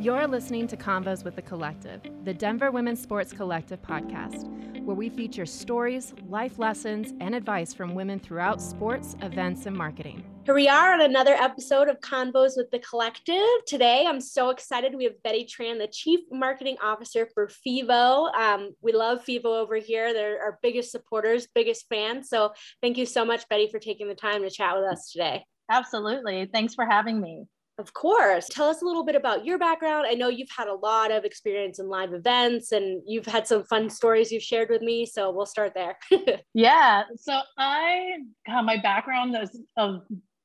You're listening to Convos with the Collective, the Denver Women's Sports Collective podcast, where we feature stories, life lessons, and advice from women throughout sports, events, and marketing. Here we are on another episode of Convos with the Collective. Today, I'm so excited. We have Betty Tran, the Chief Marketing Officer for FEVO. Um, we love FEVO over here. They're our biggest supporters, biggest fans. So thank you so much, Betty, for taking the time to chat with us today. Absolutely. Thanks for having me. Of course. Tell us a little bit about your background. I know you've had a lot of experience in live events and you've had some fun stories you've shared with me. So we'll start there. yeah. So I, God, my background is a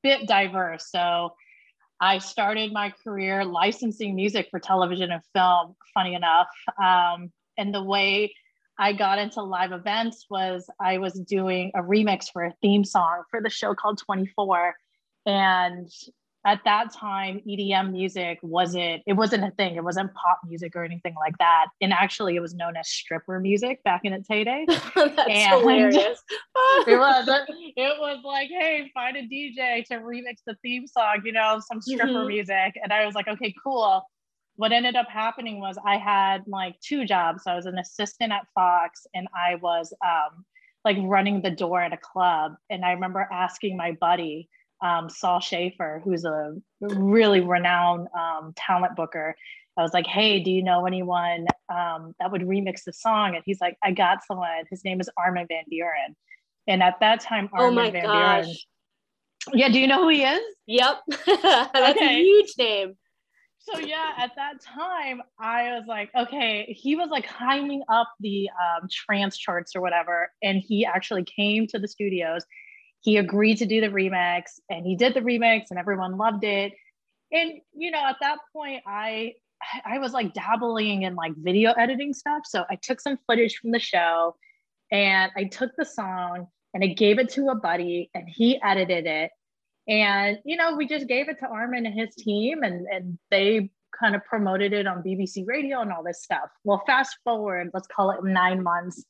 bit diverse. So I started my career licensing music for television and film, funny enough. Um, and the way I got into live events was I was doing a remix for a theme song for the show called 24. And at that time edm music wasn't it wasn't a thing. It wasn't pop music or anything like that. And actually it was known as stripper music back in its heyday. And hilarious. it was it was like hey find a dj to remix the theme song you know some stripper mm-hmm. music. And i was like okay cool. What ended up happening was i had like two jobs. I was an assistant at fox and i was um like running the door at a club. And i remember asking my buddy um, Saul Schaefer, who's a really renowned um, talent booker. I was like, hey, do you know anyone um, that would remix the song? And he's like, I got someone. His name is Armin van Buuren. And at that time, oh Armin oh van gosh. Buuren. Yeah, do you know who he is? Yep. That's okay. a huge name. So yeah, at that time, I was like, okay, he was like climbing up the um, trance charts or whatever, and he actually came to the studios he agreed to do the remix and he did the remix and everyone loved it. And you know at that point i i was like dabbling in like video editing stuff so i took some footage from the show and i took the song and i gave it to a buddy and he edited it. And you know we just gave it to armin and his team and and they kind of promoted it on bbc radio and all this stuff. Well fast forward let's call it nine months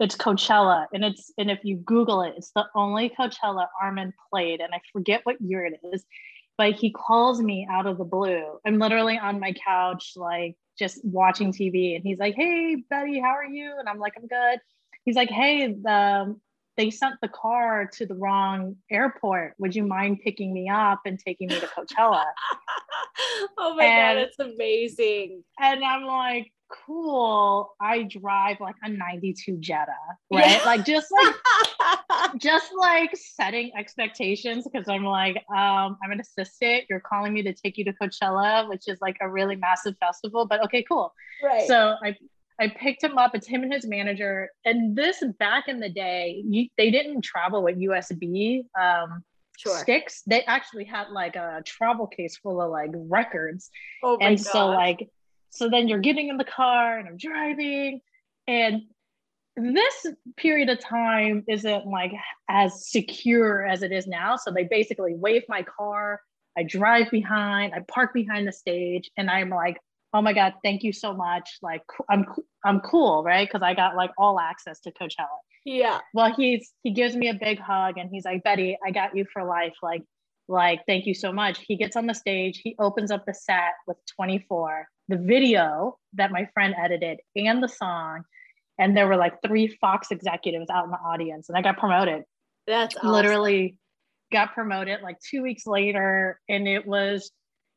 it's Coachella, and it's and if you Google it, it's the only Coachella Armin played, and I forget what year it is, but he calls me out of the blue. I'm literally on my couch, like just watching TV, and he's like, "Hey, Betty, how are you?" And I'm like, "I'm good." He's like, "Hey, the they sent the car to the wrong airport. Would you mind picking me up and taking me to Coachella?" oh my and, god, it's amazing! And I'm like, cool i drive like a 92 jetta right yeah. like just like just like setting expectations because i'm like um i'm an assistant you're calling me to take you to coachella which is like a really massive festival but okay cool right so i I picked him up. It's him and his manager. And this back in the day, you, they didn't travel with USB um, sure. sticks. They actually had like a travel case full of like records. Oh my and gosh. so like so then you're getting in the car and I'm driving. And this period of time isn't like as secure as it is now. So they basically wave my car. I drive behind, I park behind the stage, and I'm like, oh my God, thank you so much. Like I'm I'm cool, right? Because I got like all access to Coachella. Yeah. Well, he's he gives me a big hug and he's like, Betty, I got you for life. Like, like, thank you so much. He gets on the stage, he opens up the set with 24 the video that my friend edited and the song. And there were like three Fox executives out in the audience, and I got promoted. That's awesome. literally got promoted like two weeks later. And it was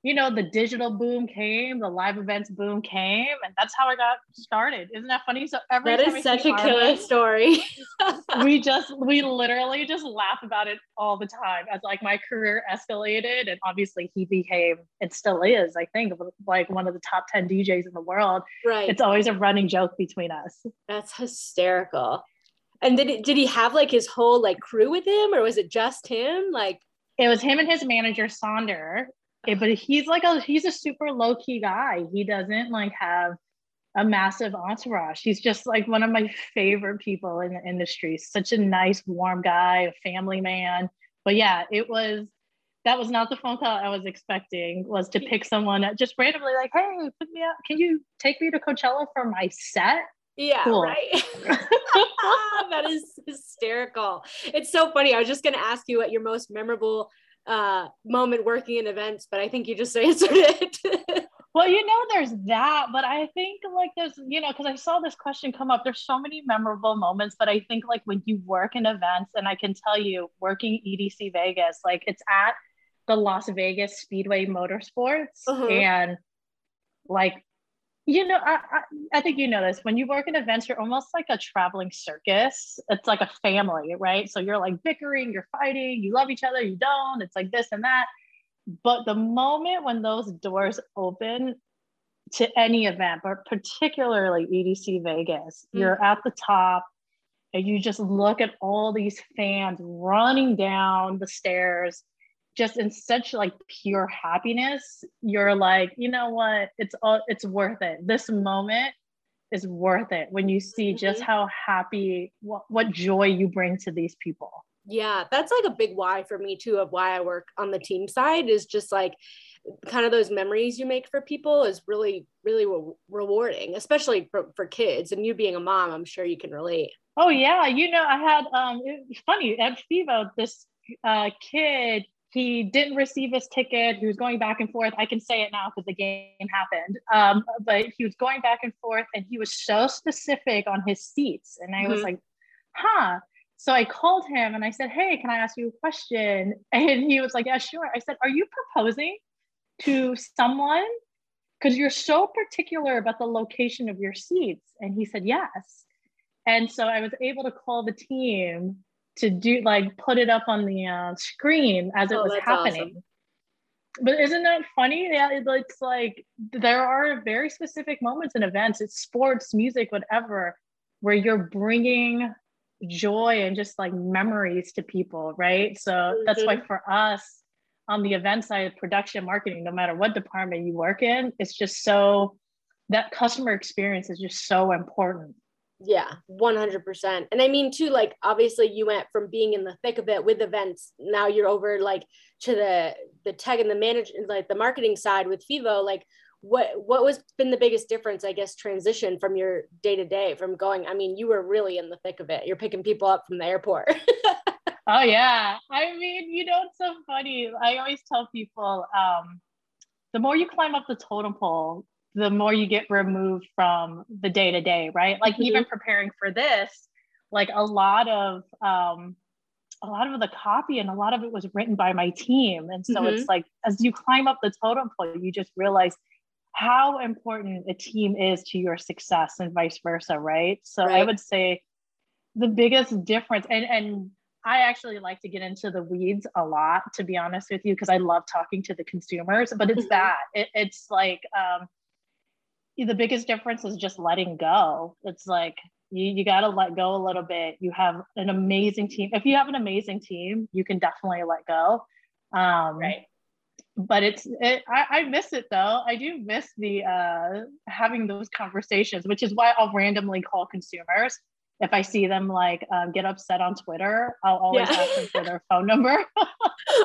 you know, the digital boom came, the live events boom came, and that's how I got started. Isn't that funny? So every that is such a killer story. we just we literally just laugh about it all the time as like my career escalated, and obviously he became and still is, I think, like one of the top ten DJs in the world. Right. It's always a running joke between us. That's hysterical. And did it, did he have like his whole like crew with him, or was it just him? Like it was him and his manager Sonder but he's like a he's a super low key guy. He doesn't like have a massive entourage. He's just like one of my favorite people in the industry. Such a nice, warm guy, a family man. But yeah, it was that was not the phone call I was expecting. Was to pick someone just randomly like, hey, put me up. Can you take me to Coachella for my set? Yeah, cool. right. that is hysterical. It's so funny. I was just gonna ask you what your most memorable uh, moment working in events, but I think you just answered it. Well, you know, there's that, but I think like there's, you know, because I saw this question come up. There's so many memorable moments, but I think like when you work in events, and I can tell you, working EDC Vegas, like it's at the Las Vegas Speedway Motorsports, uh-huh. and like, you know, I, I I think you know this. When you work in events, you're almost like a traveling circus. It's like a family, right? So you're like bickering, you're fighting, you love each other, you don't. It's like this and that but the moment when those doors open to any event, but particularly EDC Vegas, mm-hmm. you're at the top and you just look at all these fans running down the stairs just in such like pure happiness you're like you know what? It's all it's worth it. This moment is worth it. When you see mm-hmm. just how happy what, what joy you bring to these people. Yeah, that's like a big why for me too of why I work on the team side is just like kind of those memories you make for people is really really re- rewarding especially for, for kids. And you being a mom i'm sure you can relate. Oh yeah. You know i had um it's funny at fevo this uh kid he didn't receive his ticket he was going back and forth i can say it now because the game happened um but he was going back and forth and he was so specific on his seats and i mm-hmm. was like huh so I called him and I said, Hey, can I ask you a question? And he was like, Yeah, sure. I said, Are you proposing to someone? Because you're so particular about the location of your seats. And he said, Yes. And so I was able to call the team to do like put it up on the uh, screen as oh, it was happening. Awesome. But isn't that funny? Yeah, it's like there are very specific moments in events, it's sports, music, whatever, where you're bringing joy and just like memories to people, right? So mm-hmm. that's why mm-hmm. for us on the event side, production marketing, no matter what department you work in, it's just so that customer experience is just so important. Yeah, 100%. And I mean, too, like, obviously, you went from being in the thick of it with events, now you're over like to the the tech and the management, like the marketing side with Fevo. Like, what what was been the biggest difference i guess transition from your day to day from going i mean you were really in the thick of it you're picking people up from the airport oh yeah i mean you know it's so funny i always tell people um, the more you climb up the totem pole the more you get removed from the day to day right like mm-hmm. even preparing for this like a lot of um, a lot of the copy and a lot of it was written by my team and so mm-hmm. it's like as you climb up the totem pole you just realize how important a team is to your success and vice versa, right? So right. I would say the biggest difference, and and I actually like to get into the weeds a lot, to be honest with you, because I love talking to the consumers. But it's mm-hmm. that it, it's like um, the biggest difference is just letting go. It's like you, you got to let go a little bit. You have an amazing team. If you have an amazing team, you can definitely let go. Um, right but it's it, I, I miss it though i do miss the uh having those conversations which is why i'll randomly call consumers if i see them like um, get upset on twitter i'll always yeah. ask them for their phone number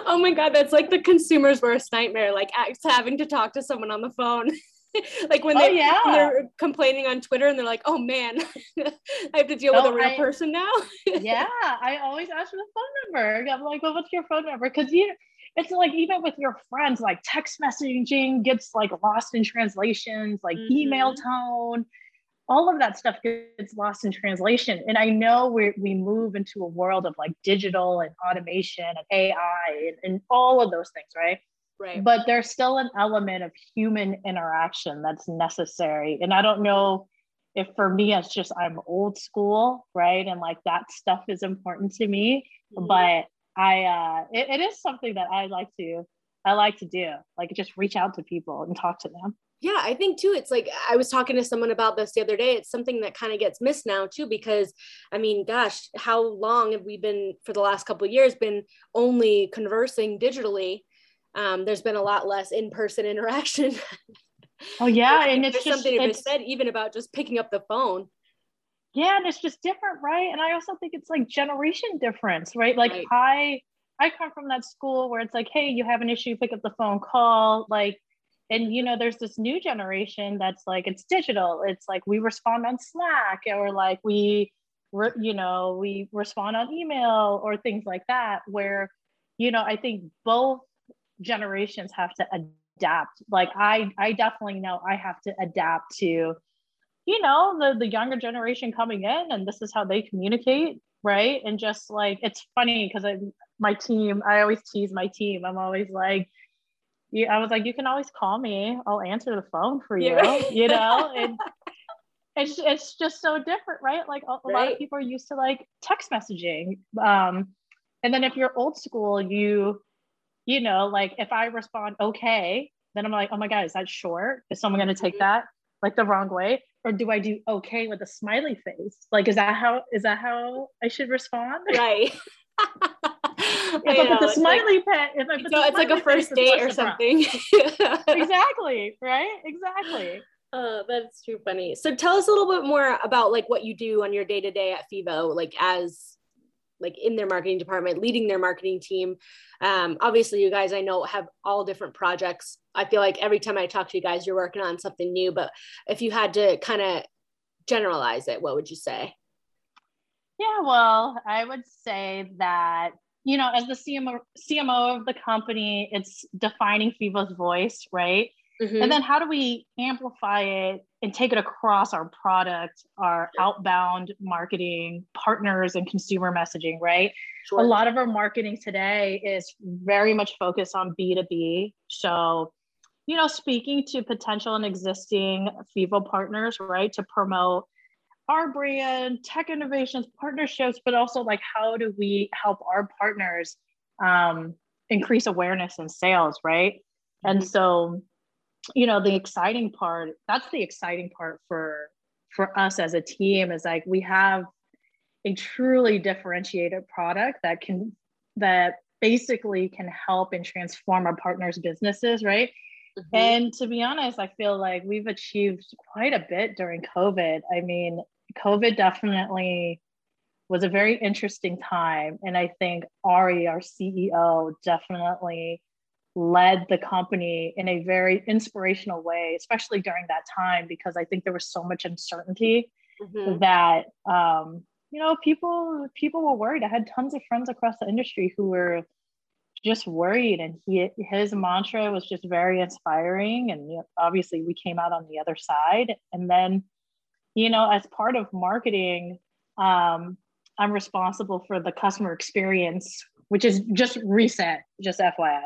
oh my god that's like the consumer's worst nightmare like having to talk to someone on the phone like when, oh, they, oh, yeah. when they're complaining on twitter and they're like oh man i have to deal with a real I, person now yeah i always ask for the phone number i'm like well what's your phone number because you it's like even with your friends, like text messaging gets like lost in translations, like mm-hmm. email tone, all of that stuff gets lost in translation. And I know we we move into a world of like digital and automation and AI and, and all of those things, right? Right. But there's still an element of human interaction that's necessary. And I don't know if for me it's just I'm old school, right? And like that stuff is important to me. Mm-hmm. But I uh it, it is something that I like to I like to do like just reach out to people and talk to them yeah i think too it's like i was talking to someone about this the other day it's something that kind of gets missed now too because i mean gosh how long have we been for the last couple of years been only conversing digitally um, there's been a lot less in-person interaction. Oh yeah and it's just, something be said even about just picking up the phone. Yeah and it's just different right? And i also think it's like generation difference right? Like right. i i come from that school where it's like hey you have an issue pick up the phone call like and you know there's this new generation that's like it's digital. It's like we respond on slack or like we re- you know we respond on email or things like that where you know i think both generations have to adapt. Like I I definitely know I have to adapt to, you know, the the younger generation coming in and this is how they communicate, right? And just like it's funny because I my team, I always tease my team. I'm always like, you, I was like, you can always call me. I'll answer the phone for you, yeah. you know? And it's, it's just so different, right? Like a, a right. lot of people are used to like text messaging. Um, and then if you're old school, you, you know, like if I respond okay, then I'm like, oh my God, is that short? Is someone going to take mm-hmm. that like the wrong way? Or do I do okay with a smiley face? Like, is that how, is that how I should respond? Right. if I, I put the smiley like, pet, if I put so it's like a first date or something. exactly. Right. Exactly. Uh, that's too funny. So tell us a little bit more about like what you do on your day to day at FEVO, like as like in their marketing department, leading their marketing team. Um, obviously, you guys I know have all different projects. I feel like every time I talk to you guys, you're working on something new. But if you had to kind of generalize it, what would you say? Yeah, well, I would say that you know, as the CMO CMO of the company, it's defining FEVO's voice, right? Mm-hmm. And then how do we amplify it and take it across our product, our outbound marketing partners and consumer messaging, right? Sure. A lot of our marketing today is very much focused on B2B. So, you know, speaking to potential and existing FEVO partners, right, to promote our brand, tech innovations, partnerships, but also like how do we help our partners um, increase awareness and sales, right? Mm-hmm. And so, you know, the exciting part, that's the exciting part for for us as a team is like we have a truly differentiated product that can that basically can help and transform our partners' businesses, right? Mm-hmm. And to be honest, I feel like we've achieved quite a bit during COVID. I mean, COVID definitely was a very interesting time. And I think Ari, our CEO, definitely led the company in a very inspirational way, especially during that time, because I think there was so much uncertainty mm-hmm. that um, you know people people were worried. I had tons of friends across the industry who were just worried and he his mantra was just very inspiring and obviously we came out on the other side and then you know as part of marketing um, i'm responsible for the customer experience which is just reset just fyi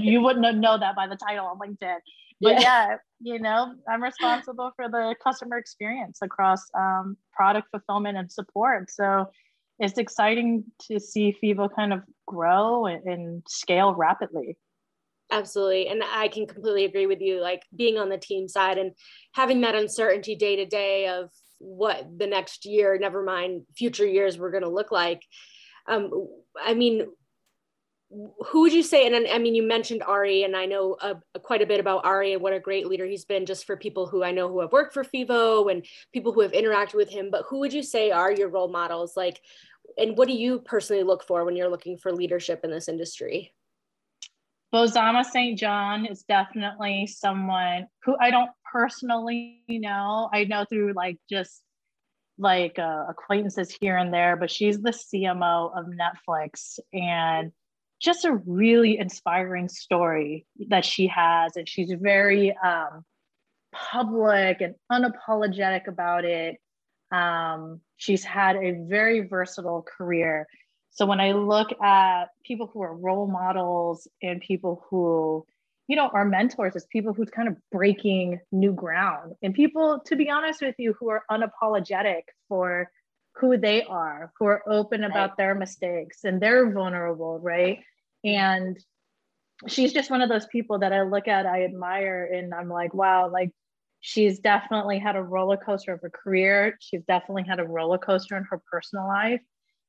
you wouldn't know that by the title on linkedin but yeah, yeah you know i'm responsible for the customer experience across um, product fulfillment and support so it's exciting to see FEVO kind of grow and, and scale rapidly. Absolutely. And I can completely agree with you. Like being on the team side and having that uncertainty day to day of what the next year, never mind future years, we're going to look like. Um, I mean, who would you say and i mean you mentioned ari and i know uh, quite a bit about ari and what a great leader he's been just for people who i know who have worked for fevo and people who have interacted with him. But who would you say are your role models? Like and what do you personally look for when you're looking for leadership in this industry? Bozoma st john is definitely someone who i don't personally know. I know through like just like uh, acquaintances here and there but she's the cmo of netflix. And just a really inspiring story that she has and she's very um, public and unapologetic about it. Um, she's had a very versatile career. So when i look at people who are role models and people who you know are mentors as people who's kind of breaking new ground. And people to be honest with you who are unapologetic for who they are, who are open about their mistakes and they're vulnerable, right? And she's just one of those people that I look at, I admire, and I'm like, wow, like she's definitely had a roller coaster of her career. She's definitely had a roller coaster in her personal life.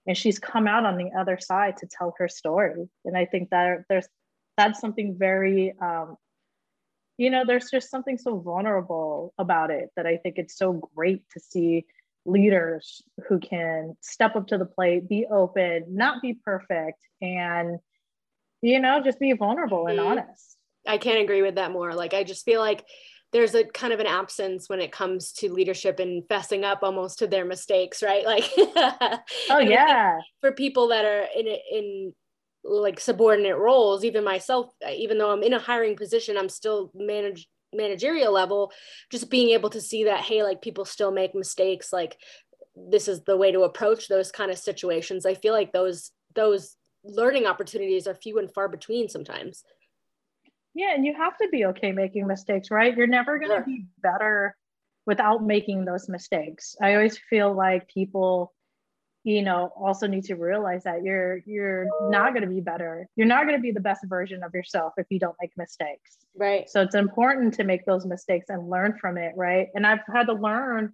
And she's come out on the other side to tell her story. And I think that there's that's something very um, you know, there's just something so vulnerable about it that I think it's so great to see leaders who can step up to the plate, be open, not be perfect, and you know, just be vulnerable and mm-hmm. honest. I can't agree with that more. Like, I just feel like there's a kind of an absence when it comes to leadership and fessing up almost to their mistakes, right? Like, oh yeah, for people that are in in like subordinate roles even myself even though i'm in a hiring position i'm still manage managerial level just being able to see that hey like people still make mistakes like this is the way to approach those kind of situations. I feel like those those learning opportunities are few and far between sometimes. Yeah and you have to be okay making mistakes right? You're never going to be better without making those mistakes. I always feel like people you know also need to realize that you're you're not going to be better. You're not going to be the best version of yourself if you don't make mistakes. Right. So it's important to make those mistakes and learn from it right? And i've had to learn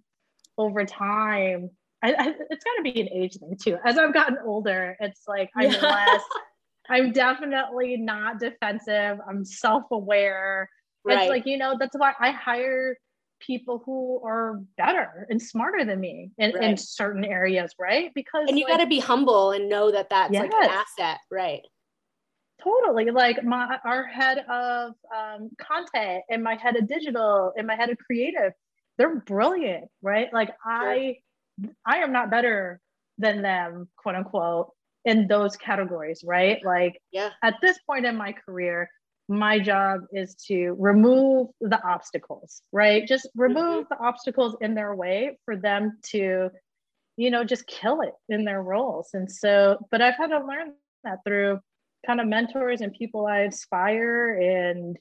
over time. I, I, it's got to be an age thing too. As i've gotten older it's like i'm yeah. less i'm definitely not defensive. I'm self-aware. Right. it's like you know that's why i hire people who are better and smarter than me in, right. in certain areas, right? Because and you like, got to be humble and know that that's yes. like an asset, right? Totally. Like my our head of um, content and my head of digital and my head of creative, they're brilliant, right? Like sure. I I am not better than them, quote unquote, in those categories, right? Like yeah. at this point in my career, my job is to remove the obstacles, right? Just remove mm-hmm. the obstacles in their way for them to, you know, just kill it in their roles. And so, but I've had to learn that through kind of mentors and people I inspire. And,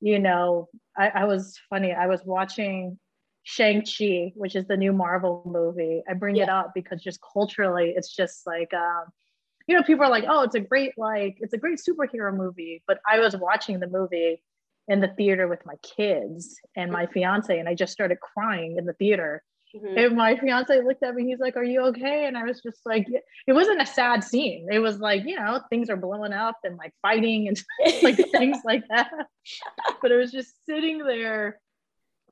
you know, I, I was funny, I was watching Shang-Chi, which is the new Marvel movie. I bring yeah. it up because just culturally, it's just like, um, you know, people are like, oh, it's a great, like, it's a great superhero movie. But I was watching the movie in the theater with my kids and my fiance, and I just started crying in the theater. Mm-hmm. And my fiance looked at me, he's like, Are you okay? And I was just like, It wasn't a sad scene. It was like, you know, things are blowing up and like fighting and like things like that. But it was just sitting there,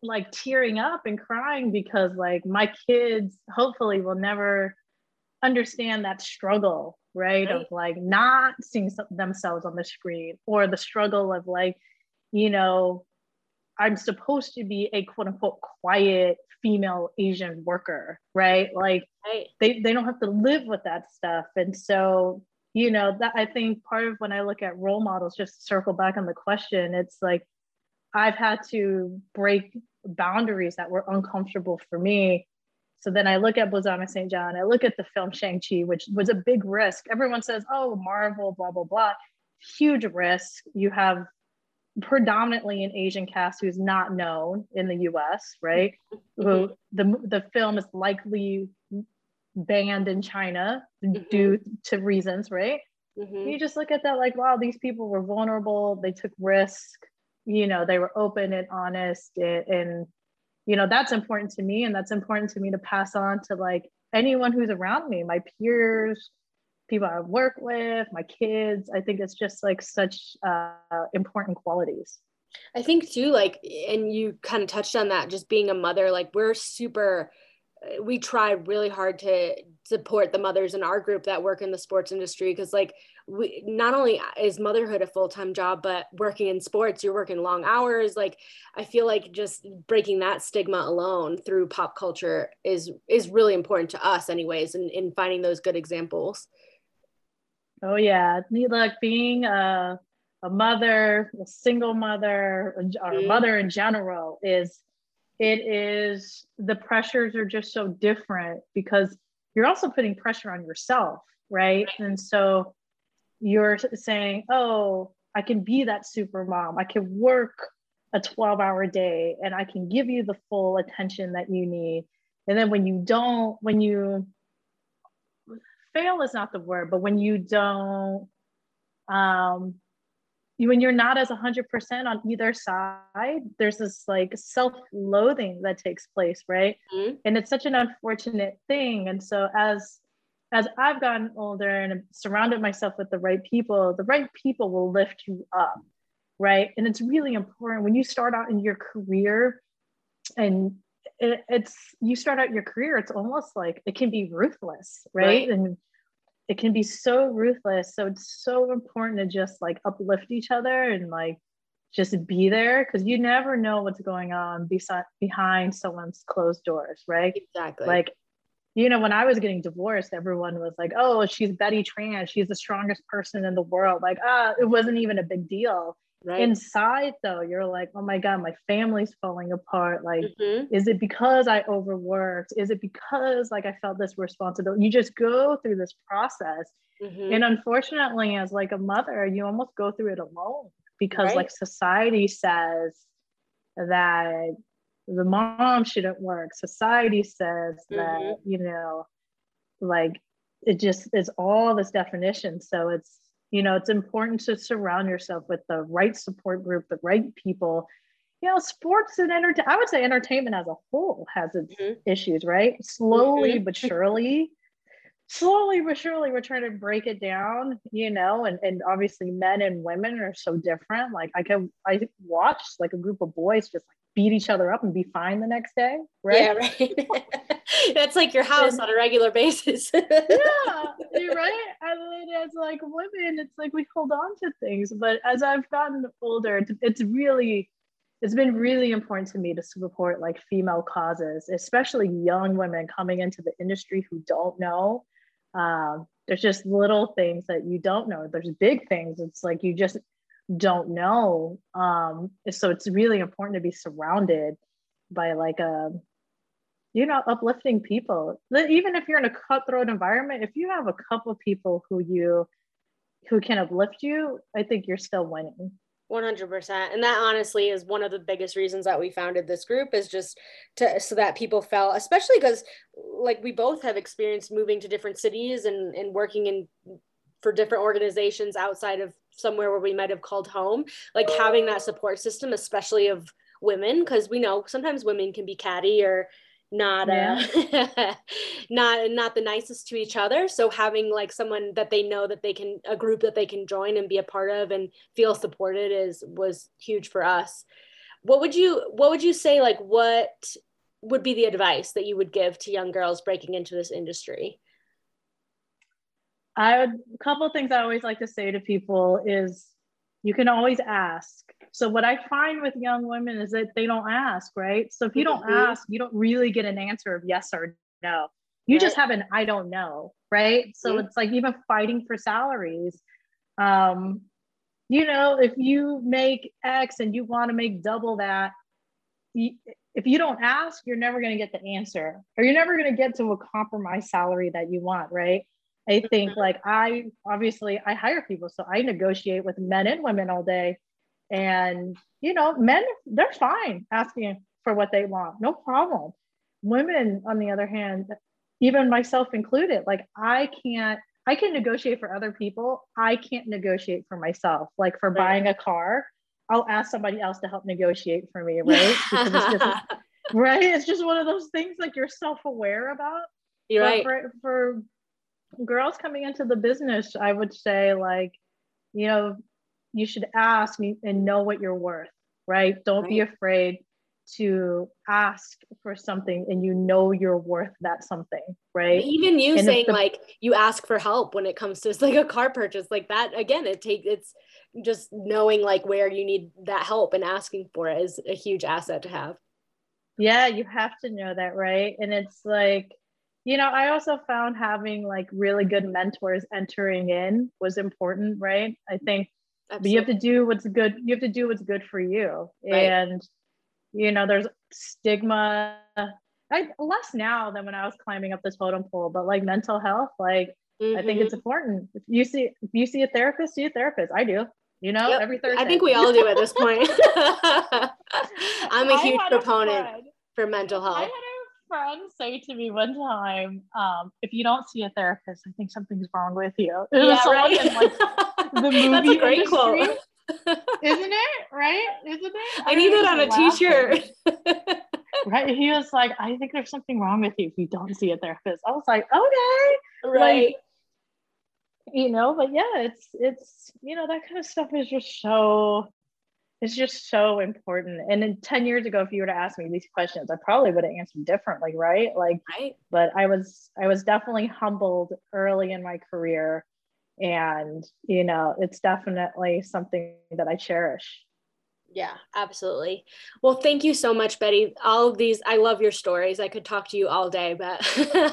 like tearing up and crying because, like, my kids hopefully will never understand that struggle right? right? Of like not seeing themselves on the screen or the struggle of like, you know, I'm supposed to be a quote unquote quiet female Asian worker, right? Like right. They, they don't have to live with that stuff. And so, you know, that I think part of when I look at role models, just circle back on the question, it's like I've had to break boundaries that were uncomfortable for me so then I look at Bozoma St. John, I look at the film Shang-Chi, which was a big risk. Everyone says, oh, Marvel, blah, blah, blah. Huge risk. You have predominantly an Asian cast who's not known in the US, right? Mm-hmm. Who the, the film is likely banned in China mm-hmm. due to reasons, right? Mm-hmm. You just look at that like, wow, these people were vulnerable, they took risk, you know, they were open and honest and, and you know that's important to me and that's important to me to pass on to like anyone who's around me my peers people i work with my kids. I think it's just like such uh, important qualities. I think too like and you kind of touched on that just being a mother like we're super we try really hard to support the mothers in our group that work in the sports industry because like we not only is motherhood a full-time job but working in sports you're working long hours like i feel like just breaking that stigma alone through pop culture is is really important to us anyways and in, in finding those good examples oh yeah like being a, a mother a single mother or a mm-hmm. mother in general is it is the pressures are just so different because you're also putting pressure on yourself right? And so you're saying oh i can be that super mom i can work a 12 hour day and i can give you the full attention that you need. And then when you don't when you fail is not the word but when you don't um when you're not as 100% on either side there's this like self-loathing that takes place right mm-hmm. and it's such an unfortunate thing and so as as i've gotten older and surrounded myself with the right people the right people will lift you up right and it's really important when you start out in your career and it, it's you start out your career it's almost like it can be ruthless right, right. and it can be so ruthless. So it's so important to just like uplift each other and like just be there because you never know what's going on beside behind someone's closed doors, right? Exactly. Like you know, when I was getting divorced, everyone was like, oh, she's Betty Tran. She's the strongest person in the world. Like, ah, it wasn't even a big deal. Right. Inside, though, you're like, oh my God, my family's falling apart. Like, mm-hmm. is it because I overworked? Is it because like I felt this responsibility? You just go through this process. Mm-hmm. And unfortunately, as like a mother, you almost go through it alone because right. like society says that the mom shouldn't work society says mm-hmm. that you know like it just is all this definition so it's you know it's important to surround yourself with the right support group the right people you know sports and entertainment i would say entertainment as a whole has its mm-hmm. issues right slowly mm-hmm. but surely slowly but surely we're trying to break it down you know and, and obviously men and women are so different. Like i can i watched like a group of boys just like beat each other up and be fine the next day right? Yeah right. That's like your house and, on a regular basis. Yeah you're right. And then as like women it's like we hold on to things but as i've gotten older it's really it's been really important to me to support like female causes especially young women coming into the industry who don't know um, there's just little things that you don't know there's big things it's like you just don't know. Um, so it's really important to be surrounded by like a, you know, uplifting people. Even if you're in a cutthroat environment, if you have a couple people who you who can uplift you, I think you're still winning. 100% and that honestly is one of the biggest reasons that we founded this group is just to so that people felt especially because like we both have experienced moving to different cities and and working in for different organizations outside of somewhere where we might have called home like having that support system especially of women because we know sometimes women can be catty or not uh, yeah. uh, not not the nicest to each other so having like someone that they know that they can a group that they can join and be a part of and feel supported is was huge for us what would you what would you say like what would be the advice that you would give to young girls breaking into this industry I would a couple things I always like to say to people is you can always ask. So what I find with young women is that they don't ask, right? So if you don't mm-hmm. ask, you don't really get an answer of yes or no. You right. just have an I don't know, right? So mm-hmm. it's like even fighting for salaries. Um, you know, if you make X and you want to make double that, if you don't ask, you're never going to get the answer, or you're never going to get to a compromise salary that you want, right? I think mm-hmm. like I obviously I hire people, so I negotiate with men and women all day. And you know, men they're fine asking for what they want, no problem. Women, on the other hand, even myself included, like I can't I can negotiate for other people. I can't negotiate for myself. Like for right. buying a car, I'll ask somebody else to help negotiate for me, right? it's just right. It's just one of those things like you're self-aware about. You're but right. For, for girls coming into the business, I would say like, you know, you should ask and know what you're worth, right? Don't right. be afraid to ask for something and you know you're worth that something, right? Even you and saying the, like you ask for help when it comes to like a car purchase, like that again, it takes it's just knowing like where you need that help and asking for it is a huge asset to have. Yeah, you have to know that, right? And it's like you know i also found having like really good mentors entering in was important right i think but you have to do what's good you have to do what's good for you right. and you know there's stigma I, less now than when i was climbing up the totem pole but like mental health like mm-hmm. i think it's mm-hmm. important if you see if you see a therapist see a therapist i do you know yep. every Thursday. i think we all do at this point i'm a huge proponent a for mental health friend say to me one time, um, if you don't see a therapist, I think something's wrong with you. It yeah, right? In, like, the movie That's a great industry. quote. Isn't it? Right? Isn't it? I, I need it on a t-shirt. right. He was like, I think there's something wrong with you if you don't see a therapist. I was like, okay. Right. Like, you know, but yeah, it's it's you know, that kind of stuff is just so it's just so important. And then 10 years ago, if you were to ask me these questions, I probably would have answered differently, right? Like, right. but I was, I was definitely humbled early in my career. And, you know, it's definitely something that I cherish. Yeah, absolutely. Well, thank you so much, Betty. All of these, I love your stories. I could talk to you all day, but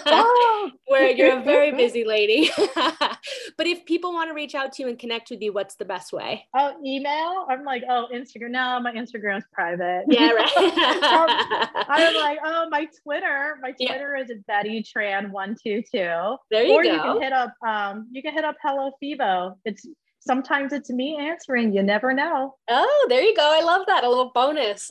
oh. where you're a very busy lady. but if people want to reach out to you and connect with you, what's the best way? Oh, email. I'm like, oh, Instagram. No, my Instagram's private. Yeah, right. I'm like, oh, my Twitter. My Twitter yeah. is Betty Tran one two two. There you or go. Or you can hit up. Um, you can hit up Hello FEVO. It's sometimes it's me answering. You never know. Oh, there you go. I love that. A little bonus.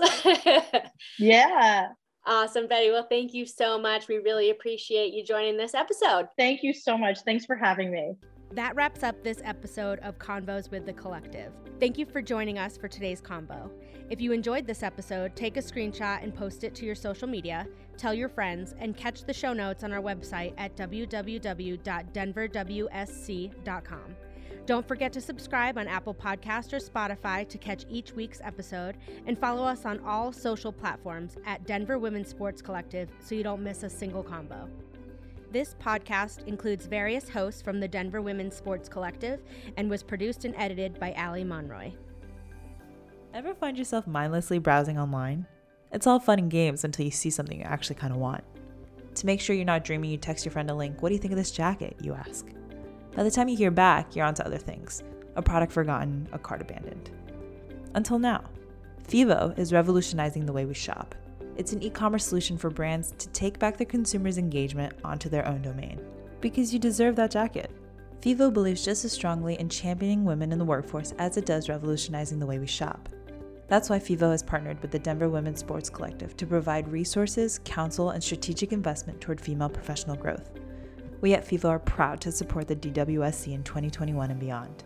yeah. Awesome, Betty. Well, thank you so much. We really appreciate you joining this episode. Thank you so much. Thanks for having me. That wraps up this episode of Convos with the Collective. Thank you for joining us for today's convo. If you enjoyed this episode, take a screenshot and post it to your social media, tell your friends, and catch the show notes on our website at www.denverwsc.com. Don't forget to subscribe on Apple Podcast or Spotify to catch each week's episode and follow us on all social platforms at Denver Women's Sports Collective so you don't miss a single combo. This podcast includes various hosts from the Denver Women's Sports Collective and was produced and edited by Ali Monroy. Ever find yourself mindlessly browsing online? It's all fun and games until you see something you actually kind of want. To make sure you're not dreaming, you text your friend a link. What do you think of this jacket? You ask. By the time you hear back, you're on to other things a product forgotten, a cart abandoned. Until now, FEVO is revolutionizing the way we shop. It's an e commerce solution for brands to take back their consumers' engagement onto their own domain. Because you deserve that jacket. FEVO believes just as strongly in championing women in the workforce as it does revolutionizing the way we shop. That's why FEVO has partnered with the Denver Women's Sports Collective to provide resources, counsel, and strategic investment toward female professional growth we at FEVO are proud to support the DWSC in 2021 and beyond.